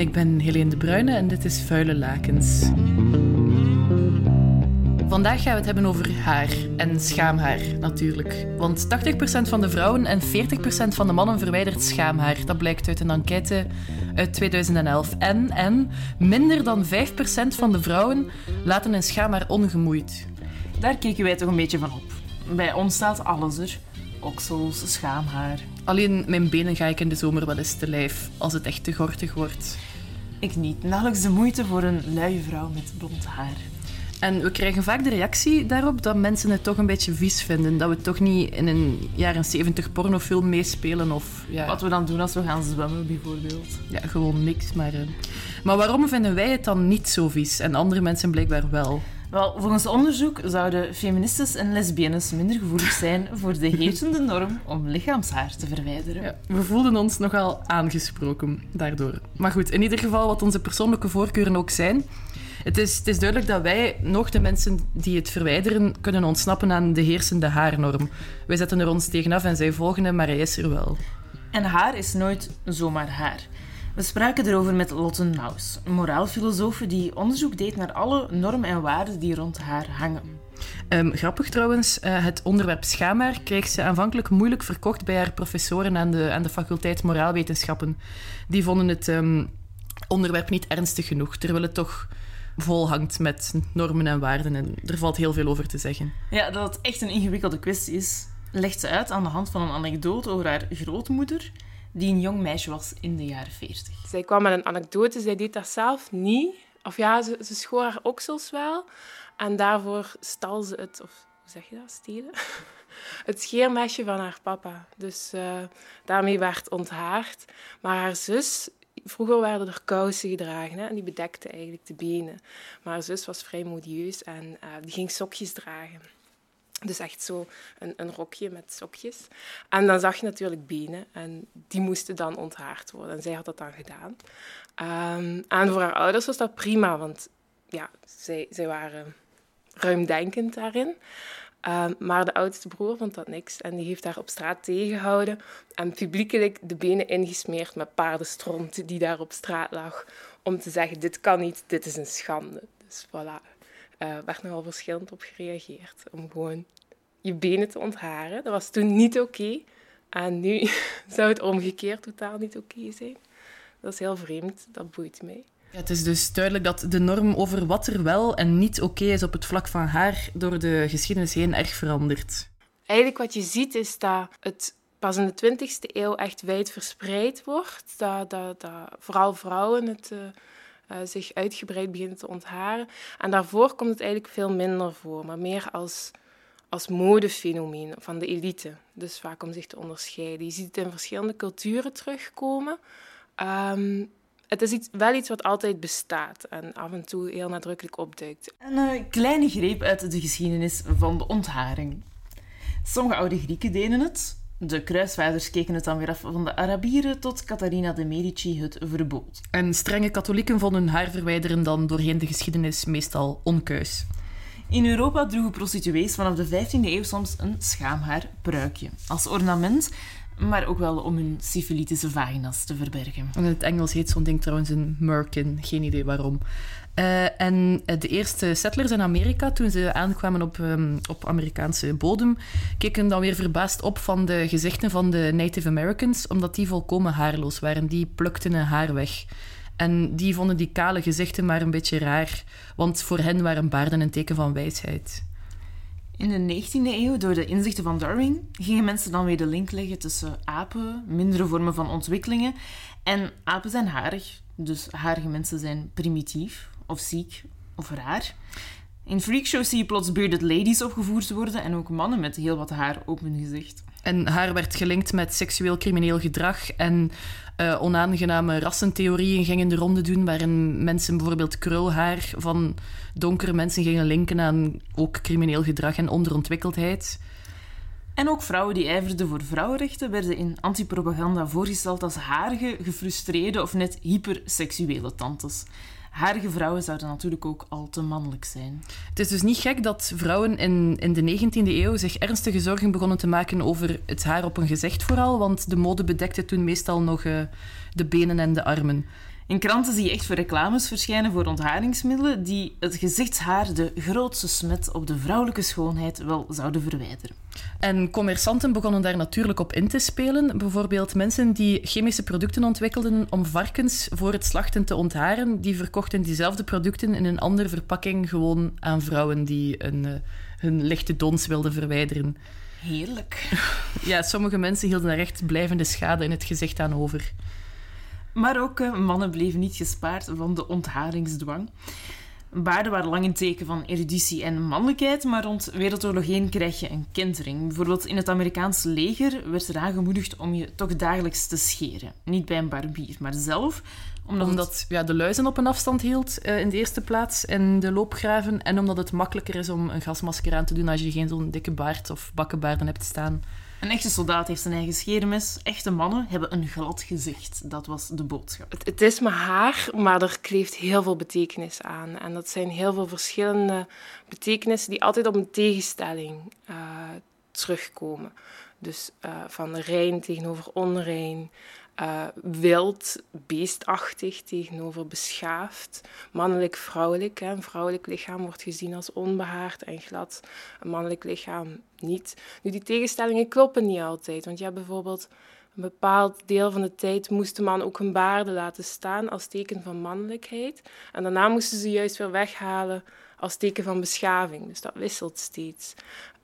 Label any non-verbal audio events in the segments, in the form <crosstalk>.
En ik ben Helene de Bruyne en dit is Vuile Lakens. Vandaag gaan we het hebben over haar en schaamhaar natuurlijk. Want 80% van de vrouwen en 40% van de mannen verwijdert schaamhaar. Dat blijkt uit een enquête uit 2011. En, en minder dan 5% van de vrouwen laten hun schaamhaar ongemoeid. Daar keken wij toch een beetje van op. Bij ons staat alles er. Oksels, schaamhaar. Alleen mijn benen ga ik in de zomer wel eens te lijf als het echt te gortig wordt. Ik niet. Nauwelijks de moeite voor een luie vrouw met blond haar. En we krijgen vaak de reactie daarop dat mensen het toch een beetje vies vinden. Dat we toch niet in een jaren 70 pornofilm meespelen. Of, ja, Wat we dan doen als we gaan zwemmen, bijvoorbeeld. ja, gewoon niks. Maar, eh. maar waarom vinden wij het dan niet zo vies en andere mensen blijkbaar wel? Wel, volgens onderzoek zouden feministes en lesbiennes minder gevoelig zijn voor de heersende norm om lichaamshaar te verwijderen. Ja, we voelden ons nogal aangesproken daardoor. Maar goed, in ieder geval wat onze persoonlijke voorkeuren ook zijn. Het is, het is duidelijk dat wij nog de mensen die het verwijderen kunnen ontsnappen aan de heersende haarnorm. Wij zetten er ons tegenaf en zij volgen hem, maar hij is er wel. En haar is nooit zomaar haar. We spraken erover met Lotte Naus, een moraalfilosoof die onderzoek deed naar alle normen en waarden die rond haar hangen. Ehm, grappig trouwens, eh, het onderwerp schaamhaar kreeg ze aanvankelijk moeilijk verkocht bij haar professoren aan de, aan de faculteit Moraalwetenschappen. Die vonden het ehm, onderwerp niet ernstig genoeg, terwijl het toch vol hangt met normen en waarden en er valt heel veel over te zeggen. Ja, dat het echt een ingewikkelde kwestie is, legt ze uit aan de hand van een anekdote over haar grootmoeder, die een jong meisje was in de jaren 40. Zij kwam met een anekdote, zij deed dat zelf niet. Of ja, ze, schoor haar oksels wel. En daarvoor stal ze het, of hoe zeg je dat, stelen? <laughs> Het scheermesje van haar papa. Dus eh, daarmee werd onthaard. Maar haar zus, vroeger werden er kousen gedragen hè, en die bedekten eigenlijk de benen. Maar haar zus was vrij modieus en eh, die ging sokjes dragen. Dus echt zo een, een rokje met sokjes. En dan zag je natuurlijk benen en die moesten dan onthaard worden. En zij had dat dan gedaan. Ehm, en voor haar ouders was dat prima, want ja, zij, zij waren ruimdenkend daarin. Ehm, maar de oudste broer vond dat niks en die heeft haar op straat tegengehouden en publiekelijk de benen ingesmeerd met paardenstront die daar op straat lag. Om te zeggen, dit kan niet, dit is een schande. Dus voilà, uh, werd nogal verschillend op gereageerd. Om gewoon je benen te ontharen. Dat was toen niet oké. En nu <laughs> zou het omgekeerd totaal niet oké zijn. Dat is heel vreemd, dat boeit mij. Ja, het is dus duidelijk dat de norm over wat er wel en niet oké is op het vlak van haar door de geschiedenis heen erg verandert. Eigenlijk wat je ziet is dat het pas in de 20e eeuw echt wijd verspreid wordt. Dat, dat, dat vooral vrouwen het uh, uh, zich uitgebreid beginnen te ontharen. En daarvoor komt het eigenlijk veel minder voor, maar meer als, als modefenomeen van de elite. Dus vaak om zich te onderscheiden. Je ziet het in verschillende culturen terugkomen. Um, het is wel iets wat altijd bestaat en af en toe heel nadrukkelijk opduikt. Een uh, kleine greep uit de geschiedenis van de ontharing. Sommige oude Grieken deden het. De kruisvaarders keken het dan weer af van de Arabieren tot Catharina de Medici het verbood. En strenge katholieken vonden haar verwijderen dan doorheen de geschiedenis meestal onkeus. In Europa droegen prostituees vanaf de 15e eeuw soms een schaamhaarpruikje als ornament maar ook wel om hun syphilitische vagina's te verbergen. In het Engels heet zo'n ding trouwens een merkin, geen idee waarom. Uh, en de eerste settlers in Amerika, toen ze aankwamen op, um, op Amerikaanse bodem, keken dan weer verbaasd op van de gezichten van de Native Americans, omdat die volkomen haarloos waren. Die plukten hun haar weg. En die vonden die kale gezichten maar een beetje raar, want voor hen waren baarden een teken van wijsheid. In de 19e eeuw, door de inzichten van Darwin, gingen mensen dan weer de link leggen tussen apen, mindere vormen van ontwikkelingen, en apen zijn harig, dus harige mensen zijn primitief, of ziek, of raar. In freakshows zie je plots bearded ladies opgevoerd worden en ook mannen met heel wat haar op hun gezicht. En haar werd gelinkt met seksueel crimineel gedrag en uh, onaangename rassentheorieën gingen de ronde doen, waarin mensen bijvoorbeeld krulhaar van donkere mensen gingen linken aan ook crimineel gedrag en onderontwikkeldheid. En ook vrouwen die ijverden voor vrouwenrechten werden in antipropaganda voorgesteld als harige, gefrustreerde of net hyperseksuele tantes. Harige vrouwen zouden natuurlijk ook al te mannelijk zijn. Het is dus niet gek dat vrouwen in, in de 19e eeuw zich ernstige zorgen begonnen te maken over het haar op een gezicht vooral, want de mode bedekte toen meestal nog uh, de benen en de armen. In kranten zie je echt voor reclames verschijnen voor ontharingsmiddelen die het gezichtshaar, de grootste smet op de vrouwelijke schoonheid, wel zouden verwijderen. En commerçanten begonnen daar natuurlijk op in te spelen. Bijvoorbeeld mensen die chemische producten ontwikkelden om varkens voor het slachten te ontharen, die verkochten diezelfde producten in een andere verpakking gewoon aan vrouwen die een, uh, hun lichte dons wilden verwijderen. Heerlijk. <laughs> Ja, sommige mensen hielden daar echt blijvende schade in het gezicht aan over. Maar ook uh, mannen bleven niet gespaard van de ontharingsdwang. Baarden waren lang een teken van eruditie en mannelijkheid, maar rond Wereldoorlog 1 krijg je een kentering. Bijvoorbeeld in het Amerikaanse leger werd er aangemoedigd om je toch dagelijks te scheren. Niet bij een barbier, maar zelf. Omdat, ja, de luizen op een afstand hield uh, in de eerste plaats in de loopgraven. En omdat het makkelijker is om een gasmasker aan te doen als je geen zo'n dikke baard of bakkenbaarden hebt staan. Een echte soldaat heeft zijn eigen scheermes. Echte mannen hebben een glad gezicht. Dat was de boodschap. Het, is maar haar, maar er kleeft heel veel betekenis aan. En dat zijn heel veel verschillende betekenissen die altijd op een tegenstelling uh, terugkomen. Dus uh, van rein tegenover onrein, uh, wild, beestachtig tegenover beschaafd, mannelijk-vrouwelijk. Een vrouwelijk lichaam wordt gezien als onbehaard en glad, een mannelijk lichaam niet. Nu, die tegenstellingen kloppen niet altijd, want je hebt bijvoorbeeld een bepaald deel van de tijd moest de man ook hun baarden laten staan als teken van mannelijkheid. En daarna moesten ze juist weer weghalen als teken van beschaving. Dus dat wisselt steeds.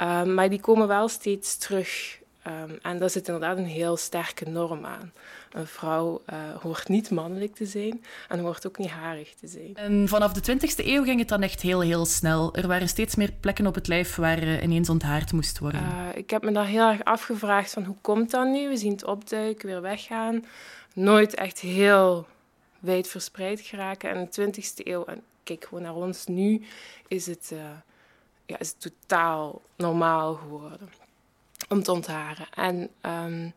Uh, maar die komen wel steeds terug. Um, en daar zit inderdaad een heel sterke norm aan. Een vrouw uh, hoort niet mannelijk te zijn en hoort ook niet harig te zijn. En vanaf de 20e eeuw ging het dan echt heel, heel snel. Er waren steeds meer plekken op het lijf waar uh, ineens onthaard moest worden. Uh, ik heb me daar heel erg afgevraagd van hoe komt dat nu? We zien het opduiken, weer weggaan. Nooit echt heel wijd verspreid geraken. En in de 20e eeuw, en kijk gewoon naar ons nu, is het, ja, is het totaal normaal geworden om te ontharen. En um,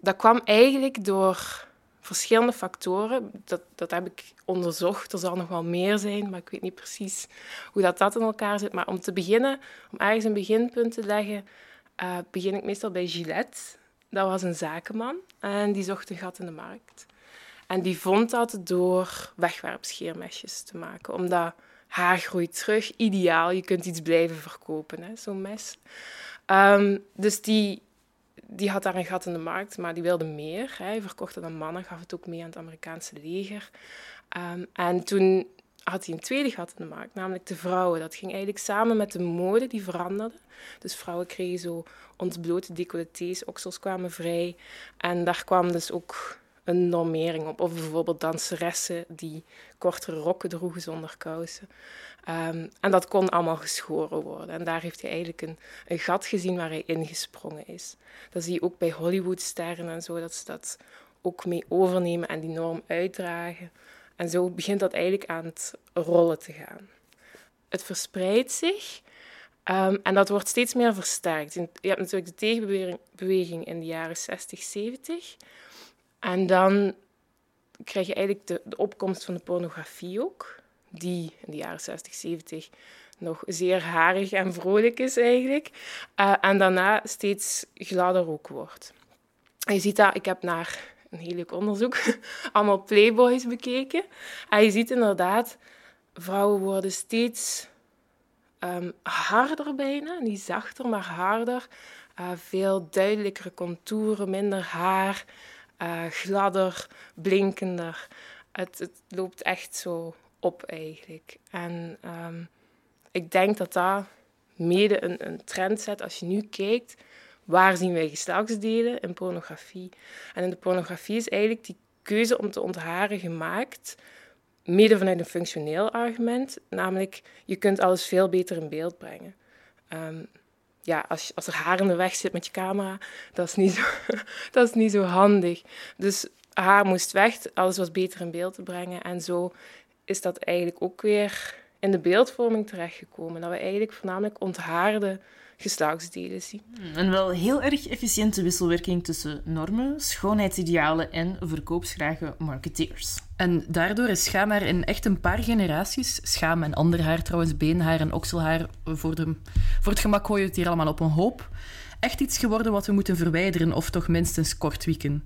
dat kwam eigenlijk door verschillende factoren. Dat, dat heb ik onderzocht. Er zal nog wel meer zijn, maar ik weet niet precies hoe dat, dat in elkaar zit. Maar om te beginnen, om ergens een beginpunt te leggen, uh, begin ik meestal bij Gillette. Dat was een zakenman en die zocht een gat in de markt. En die vond dat door wegwerpscheermesjes te maken. Omdat haar groeit terug, ideaal. Je kunt iets blijven verkopen, zo'n mes. Um, dus die, die had daar een gat in de markt, maar die wilde meer. Hij verkocht het aan mannen, gaf het ook mee aan het Amerikaanse leger. Um, en toen had hij een tweede gat in de markt, namelijk de vrouwen. Dat ging eigenlijk samen met de mode die veranderde. Dus vrouwen kregen zo ontblote decolletés, oksels kwamen vrij. En daar kwam dus ook een normering op. Of bijvoorbeeld danseressen die kortere rokken droegen zonder kousen. Um, en dat kon allemaal geschoren worden. En daar heeft hij eigenlijk een, een gat gezien waar hij ingesprongen is. Dat zie je ook bij Hollywoodsterren en zo, dat ze dat ook mee overnemen en die norm uitdragen. En zo begint dat eigenlijk aan het rollen te gaan. Het verspreidt zich um, en dat wordt steeds meer versterkt. Je hebt natuurlijk de tegenbeweging in de jaren 60, 70. En dan krijg je eigenlijk de opkomst van de pornografie ook die in de jaren 60, 70 nog zeer harig en vrolijk is eigenlijk. Uh, en daarna steeds gladder ook wordt. En je ziet dat, ik heb naar een heel onderzoek <laughs> allemaal playboys bekeken. En je ziet inderdaad, vrouwen worden steeds um, harder bijna. Niet zachter, maar harder. Uh, veel duidelijkere contouren, minder haar, uh, gladder, blinkender. Het, het loopt echt zo op eigenlijk. En um, ik denk dat dat mede een, een trend zet als je nu kijkt. Waar zien wij geslachtsdelen in pornografie? En in de pornografie is eigenlijk die keuze om te ontharen gemaakt, mede vanuit een functioneel argument, namelijk je kunt alles veel beter in beeld brengen. Um, ja, als, als er haar in de weg zit met je camera, dat is niet zo, <laughs> dat is niet zo handig. Dus haar moest weg, alles was beter in beeld te brengen. En zo is dat eigenlijk ook weer in de beeldvorming terechtgekomen. Dat we eigenlijk voornamelijk onthaarden geslachtsdelen zien. Een wel heel erg efficiënte wisselwerking tussen normen, schoonheidsidealen en verkoopsgrage marketeers. En daardoor is schaamhaar in echt een paar generaties, schaam en ander haar trouwens, beenhaar en okselhaar, voor, de, voor het gemak gooien we het hier allemaal op een hoop, echt iets geworden wat we moeten verwijderen of toch minstens kort wieken.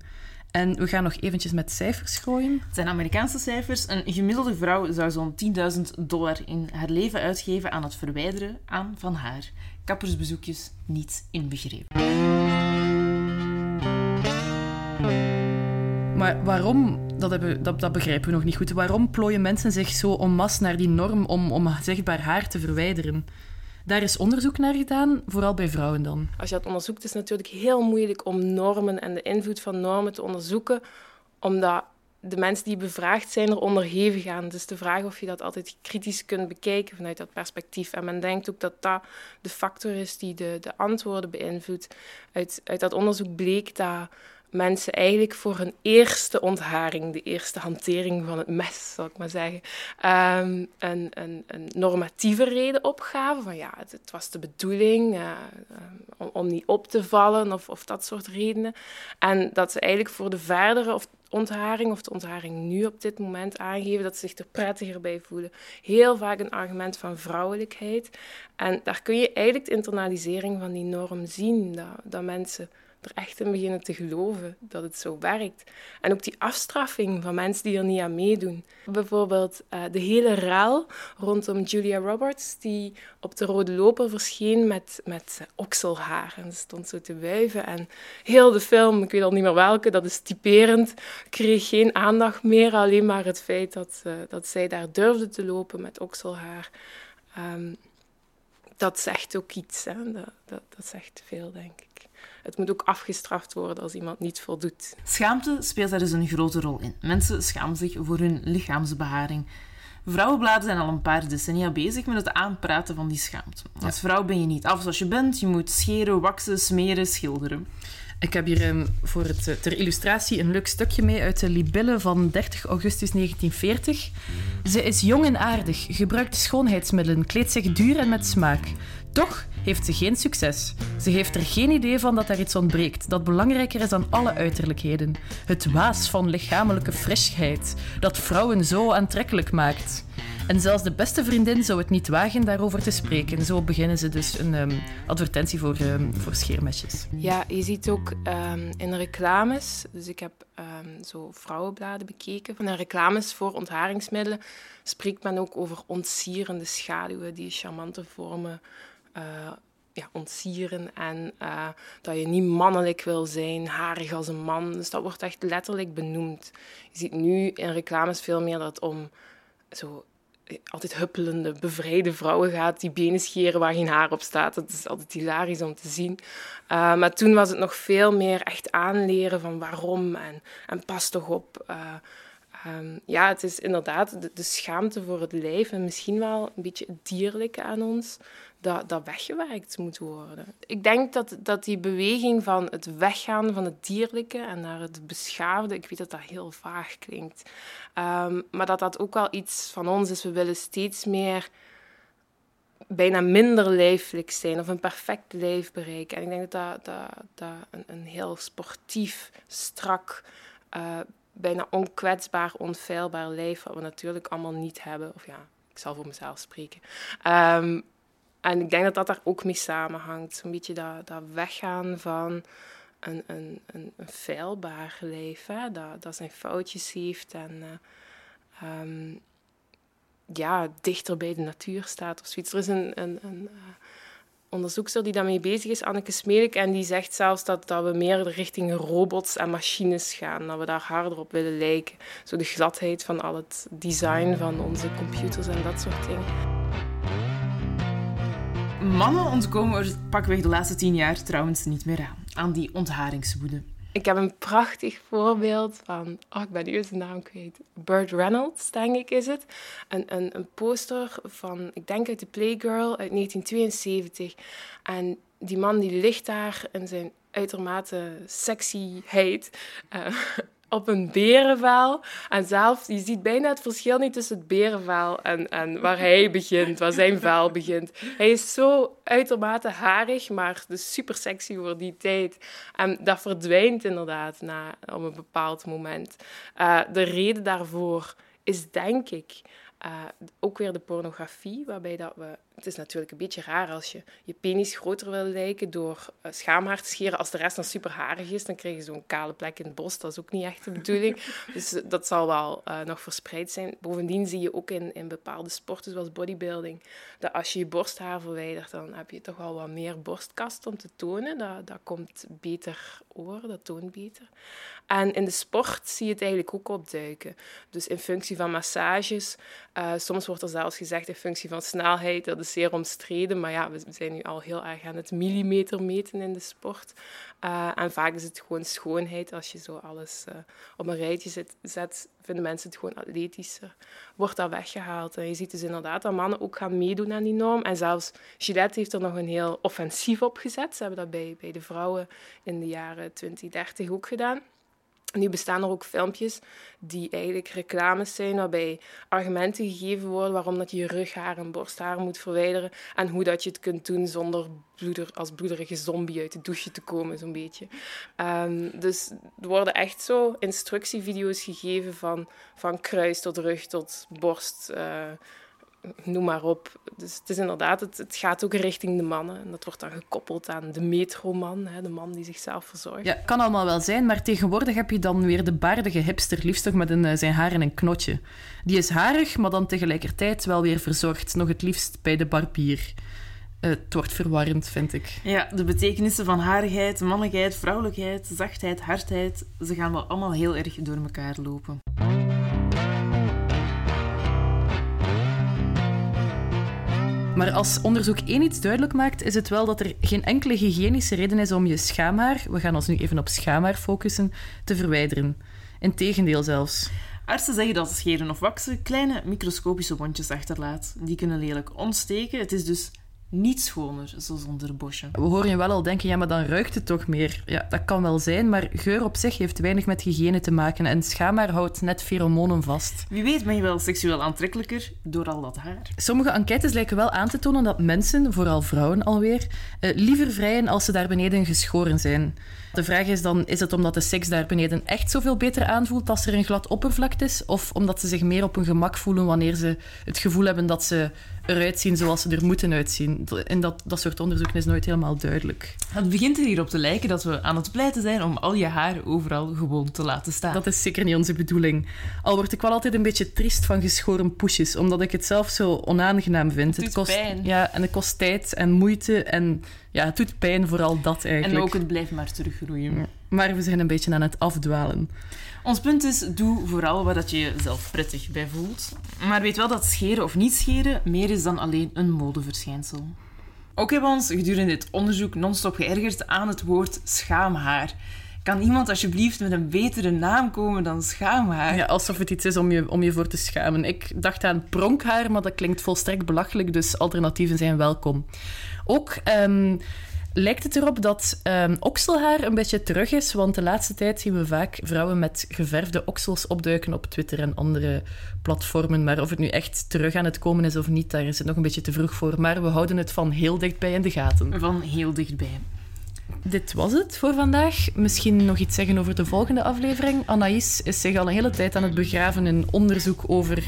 En we gaan nog eventjes met cijfers gooien. Het zijn Amerikaanse cijfers. Een gemiddelde vrouw zou zo'n 10.000 dollar in haar leven uitgeven aan het verwijderen aan van haar. Kappersbezoekjes niet inbegrepen. Maar waarom, dat, hebben, dat, dat begrijpen we nog niet goed, waarom plooien mensen zich zo en masse naar die norm om, om zichtbaar haar te verwijderen? Daar is onderzoek naar gedaan, vooral bij vrouwen dan. Als je dat onderzoekt, is het natuurlijk heel moeilijk om normen en de invloed van normen te onderzoeken, omdat de mensen die bevraagd zijn er onderhevig aan. Dus de vraag of je dat altijd kritisch kunt bekijken vanuit dat perspectief. En men denkt ook dat dat de factor is die de, de antwoorden beïnvloedt. Uit, uit dat onderzoek bleek dat mensen eigenlijk voor hun eerste ontharing, de eerste hantering van het mes, zal ik maar zeggen, um, een, een, een, normatieve reden opgaven. Van ja, het, was de bedoeling uh, om, om, niet op te vallen of, of dat soort redenen. En dat ze eigenlijk voor de verdere of ontharing of de ontharing nu op dit moment aangeven, dat ze zich er prettiger bij voelen. Heel vaak een argument van vrouwelijkheid. En daar kun je eigenlijk de internalisering van die norm zien, dat, dat mensen er echt in beginnen te geloven dat het zo werkt. En ook die afstraffing van mensen die er niet aan meedoen. Bijvoorbeeld uh, de hele raal rondom Julia Roberts, die op de rode loper verscheen met, met okselhaar. En ze stond zo te wuiven. En heel de film, ik weet al niet meer welke, dat is typerend, kreeg geen aandacht meer. Alleen maar het feit dat, uh, dat zij daar durfde te lopen met okselhaar. Um, dat zegt ook iets. Hè? Dat, dat zegt veel, denk ik het moet ook afgestraft worden als iemand niet voldoet. Schaamte speelt daar dus een grote rol in. Mensen schamen zich voor hun lichaamsbeharing. Vrouwenbladen zijn al een paar decennia bezig met het aanpraten van die schaamte. Als vrouw ben je niet af zoals je bent. Je moet scheren, waksen, smeren, schilderen. Ik heb hier um, voor het, eh, ter illustratie een leuk stukje mee uit de Libelle van 30 augustus 1940. Ze is jong en aardig, gebruikt schoonheidsmiddelen, kleedt zich duur en met smaak. Toch heeft ze geen succes. Ze heeft er geen idee van dat er iets ontbreekt dat belangrijker is dan alle uiterlijkheden. Het waas van lichamelijke frischheid dat vrouwen zo aantrekkelijk maakt. En zelfs de beste vriendin zou het niet wagen daarover te spreken. Zo beginnen ze dus een um, advertentie voor, um, voor scheermesjes. Ja, je ziet ook um, in reclames, dus ik heb zo vrouwenbladen bekeken, van de reclames voor ontharingsmiddelen spreekt men ook over ontsierende schaduwen die charmante vormen uh, ja, ontsieren en uh, dat je niet mannelijk wil zijn, harig als een man. Dus dat wordt echt letterlijk benoemd. Je ziet nu in reclames veel meer dat het om zo altijd huppelende, bevrijde vrouwen gaat die benen scheren waar geen haar op staat. Dat is altijd hilarisch om te zien. Maar toen was het nog veel meer echt aanleren van waarom en, en pas toch op. um, ja, het is inderdaad de, schaamte voor het lijf en misschien wel een beetje het dierlijke aan ons dat, dat weggewerkt moet worden. Ik denk dat, dat die beweging van het weggaan van het dierlijke en naar het beschaafde, ik weet dat dat heel vaag klinkt, um, maar dat dat ook wel iets van ons is. We willen steeds meer bijna minder lijfelijk zijn of een perfect lijf bereiken. En ik denk dat dat, dat, dat een, een heel sportief, strak, uh, bijna onkwetsbaar, onfeilbaar lijf, wat we natuurlijk allemaal niet hebben. Of ja, ik zal voor mezelf spreken. Um, en ik denk dat dat daar ook mee samenhangt. Zo'n beetje dat, dat weggaan van een, een, een, een feilbaar hè? Dat, dat zijn foutjes heeft en uh, um, ja, dichter bij de natuur staat of zoiets. Er is een, een, een uh, onderzoekster die daarmee bezig is, Anneke Smelik, en die zegt zelfs dat, dat we meer richting robots en machines gaan, dat we daar harder op willen lijken. Zo de gladheid van al het design van onze computers en dat soort dingen. Mannen ontkomen er pakweg de laatste tien jaar trouwens niet meer aan, aan die ontharingswoede. Ik heb een prachtig voorbeeld van, oh, ik ben nu zijn naam kwijt. Burt Reynolds, denk ik, is het. Een, een, een poster van, ik denk uit de Playgirl uit 1972. En die man die ligt daar in zijn uitermate sexyheid uh, op een berenvel. En zelfs, je ziet bijna het verschil niet tussen het berenvel en, en waar hij begint, waar zijn vel begint. Hij is zo uitermate harig, maar dus super sexy voor die tijd. En dat verdwijnt inderdaad na, op een bepaald moment. Uh, de reden daarvoor is denk ik uh, ook weer de pornografie, waarbij dat we het is natuurlijk een beetje raar als je je penis groter wil lijken door uh, schaamhaar te scheren. Als de rest dan super harig is, dan krijg je zo'n kale plek in het bos. Dat is ook niet echt de bedoeling. <laughs> Dus eh, dat zal wel uh, nog verspreid zijn. Bovendien zie je ook in, in bepaalde sporten, zoals bodybuilding, dat als je je borsthaar verwijdert, dan heb je toch wel wat meer borstkast om te tonen. Dat, dat komt beter over, dat toont beter. En in de sport zie je het eigenlijk ook opduiken. Dus in functie van massages, uh, soms wordt er zelfs gezegd in functie van snelheid, dat is zeer omstreden. Maar ja, we zijn nu al heel erg aan het millimeter meten in de sport. Uh, en vaak is het gewoon schoonheid. Als je zo alles uh, op een rijtje zet, zet, vinden mensen het gewoon atletischer. Wordt dat weggehaald. En je ziet dus inderdaad dat mannen ook gaan meedoen aan die norm. En zelfs Gillette heeft er nog een heel offensief op gezet. Ze hebben dat bij, bij de vrouwen in de jaren 2030 ook gedaan. Nu bestaan er ook filmpjes die eigenlijk reclames zijn waarbij argumenten gegeven worden waarom dat je rughaar en borsthaar moet verwijderen en hoe dat je het kunt doen zonder bloeder, als bloederige zombie uit de douche te komen, zo'n beetje. Um, dus er worden echt zo instructievideo's gegeven van, van kruis tot rug tot borst. Uh, noem maar op. Dus het is inderdaad, het, het, gaat ook richting de mannen. En dat wordt dan gekoppeld aan de metroman, hè, de man die zichzelf verzorgt. Ja, kan allemaal wel zijn, maar tegenwoordig heb je dan weer de baardige hipster, liefst toch met een, eh, zijn haar in een knotje. Die is harig, maar dan tegelijkertijd wel weer verzorgd. Nog het liefst bij de barbier. Uh, het wordt verwarrend, vind ik. Ja, de betekenissen van harigheid, mannelijkheid, vrouwelijkheid, zachtheid, hardheid, ze gaan wel allemaal heel erg door elkaar lopen. Maar als onderzoek één iets duidelijk maakt, is het wel dat er geen enkele hygiënische reden is om je schaamhaar, we gaan ons nu even op schaamhaar focussen, te verwijderen. Integendeel zelfs. Artsen zeggen dat scheren of waksen kleine microscopische wondjes achterlaat. Die kunnen lelijk ontsteken. Het is dus niet schoner, zo zonder bosje. We horen je wel al denken, ja, maar dan ruikt het toch meer. Ja, dat kan wel zijn, maar geur op zich heeft weinig met hygiëne te maken en schaamhaar houdt net pheromonen vast. Wie weet ben je wel seksueel aantrekkelijker door al dat haar. Sommige enquêtes lijken wel aan te tonen dat mensen, vooral vrouwen alweer, eh, liever vrijen als ze daar beneden geschoren zijn. De vraag is dan, is het omdat de seks daar beneden echt zoveel beter aanvoelt als er een glad oppervlakte is? Of omdat ze zich meer op hun gemak voelen wanneer ze het gevoel hebben dat ze eruit zien zoals ze er moeten uitzien? En dat, dat soort onderzoeken is nooit helemaal duidelijk. Het begint er hierop te lijken dat we aan het pleiten zijn om al je haar overal gewoon te laten staan. Dat is zeker niet onze bedoeling. Al word ik wel altijd een beetje triest van geschoren poesjes, omdat ik het zelf zo onaangenaam vind. Het, het kost pijn. Ja, en het kost tijd en moeite en ja, het doet pijn, vooral dat eigenlijk. En ook het blijft maar teruggroeien. Maar we zijn een beetje aan het afdwalen. Ons punt is, doe vooral wat je jezelf prettig bij voelt. Maar weet wel dat scheren of niet scheren meer is dan alleen een modeverschijnsel. Ook hebben we ons gedurende dit onderzoek non-stop geërgerd aan het woord schaamhaar. Kan iemand alsjeblieft met een betere naam komen dan schaamhaar? Ja, alsof het iets is om je, om je voor te schamen. Ik dacht aan pronkhaar, maar dat klinkt volstrekt belachelijk, dus alternatieven zijn welkom. Ook um, lijkt het erop dat um, okselhaar een beetje terug is, want de laatste tijd zien we vaak vrouwen met geverfde oksels opduiken op Twitter en andere platformen. Maar of het nu echt terug aan het komen is of niet, daar is het nog een beetje te vroeg voor. Maar we houden het van heel dichtbij in de gaten. Van heel dichtbij. Dit was het voor vandaag. Misschien nog iets zeggen over de volgende aflevering. Anaïs is zich al een hele tijd aan het begraven in onderzoek over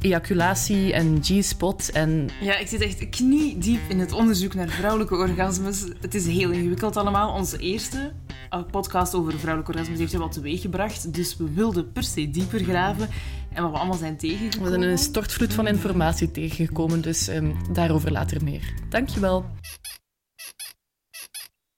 ejaculatie en G-spot. En... Ja, ik zit echt kniediep in het onderzoek naar vrouwelijke orgasmes. Het is heel ingewikkeld allemaal. Onze eerste uh, podcast over vrouwelijke orgasmes heeft wel teweeg gebracht. Dus we wilden per se dieper graven. En wat we allemaal zijn tegengekomen. We zijn een stortvloed van informatie tegengekomen, dus um, daarover later meer. Dankjewel.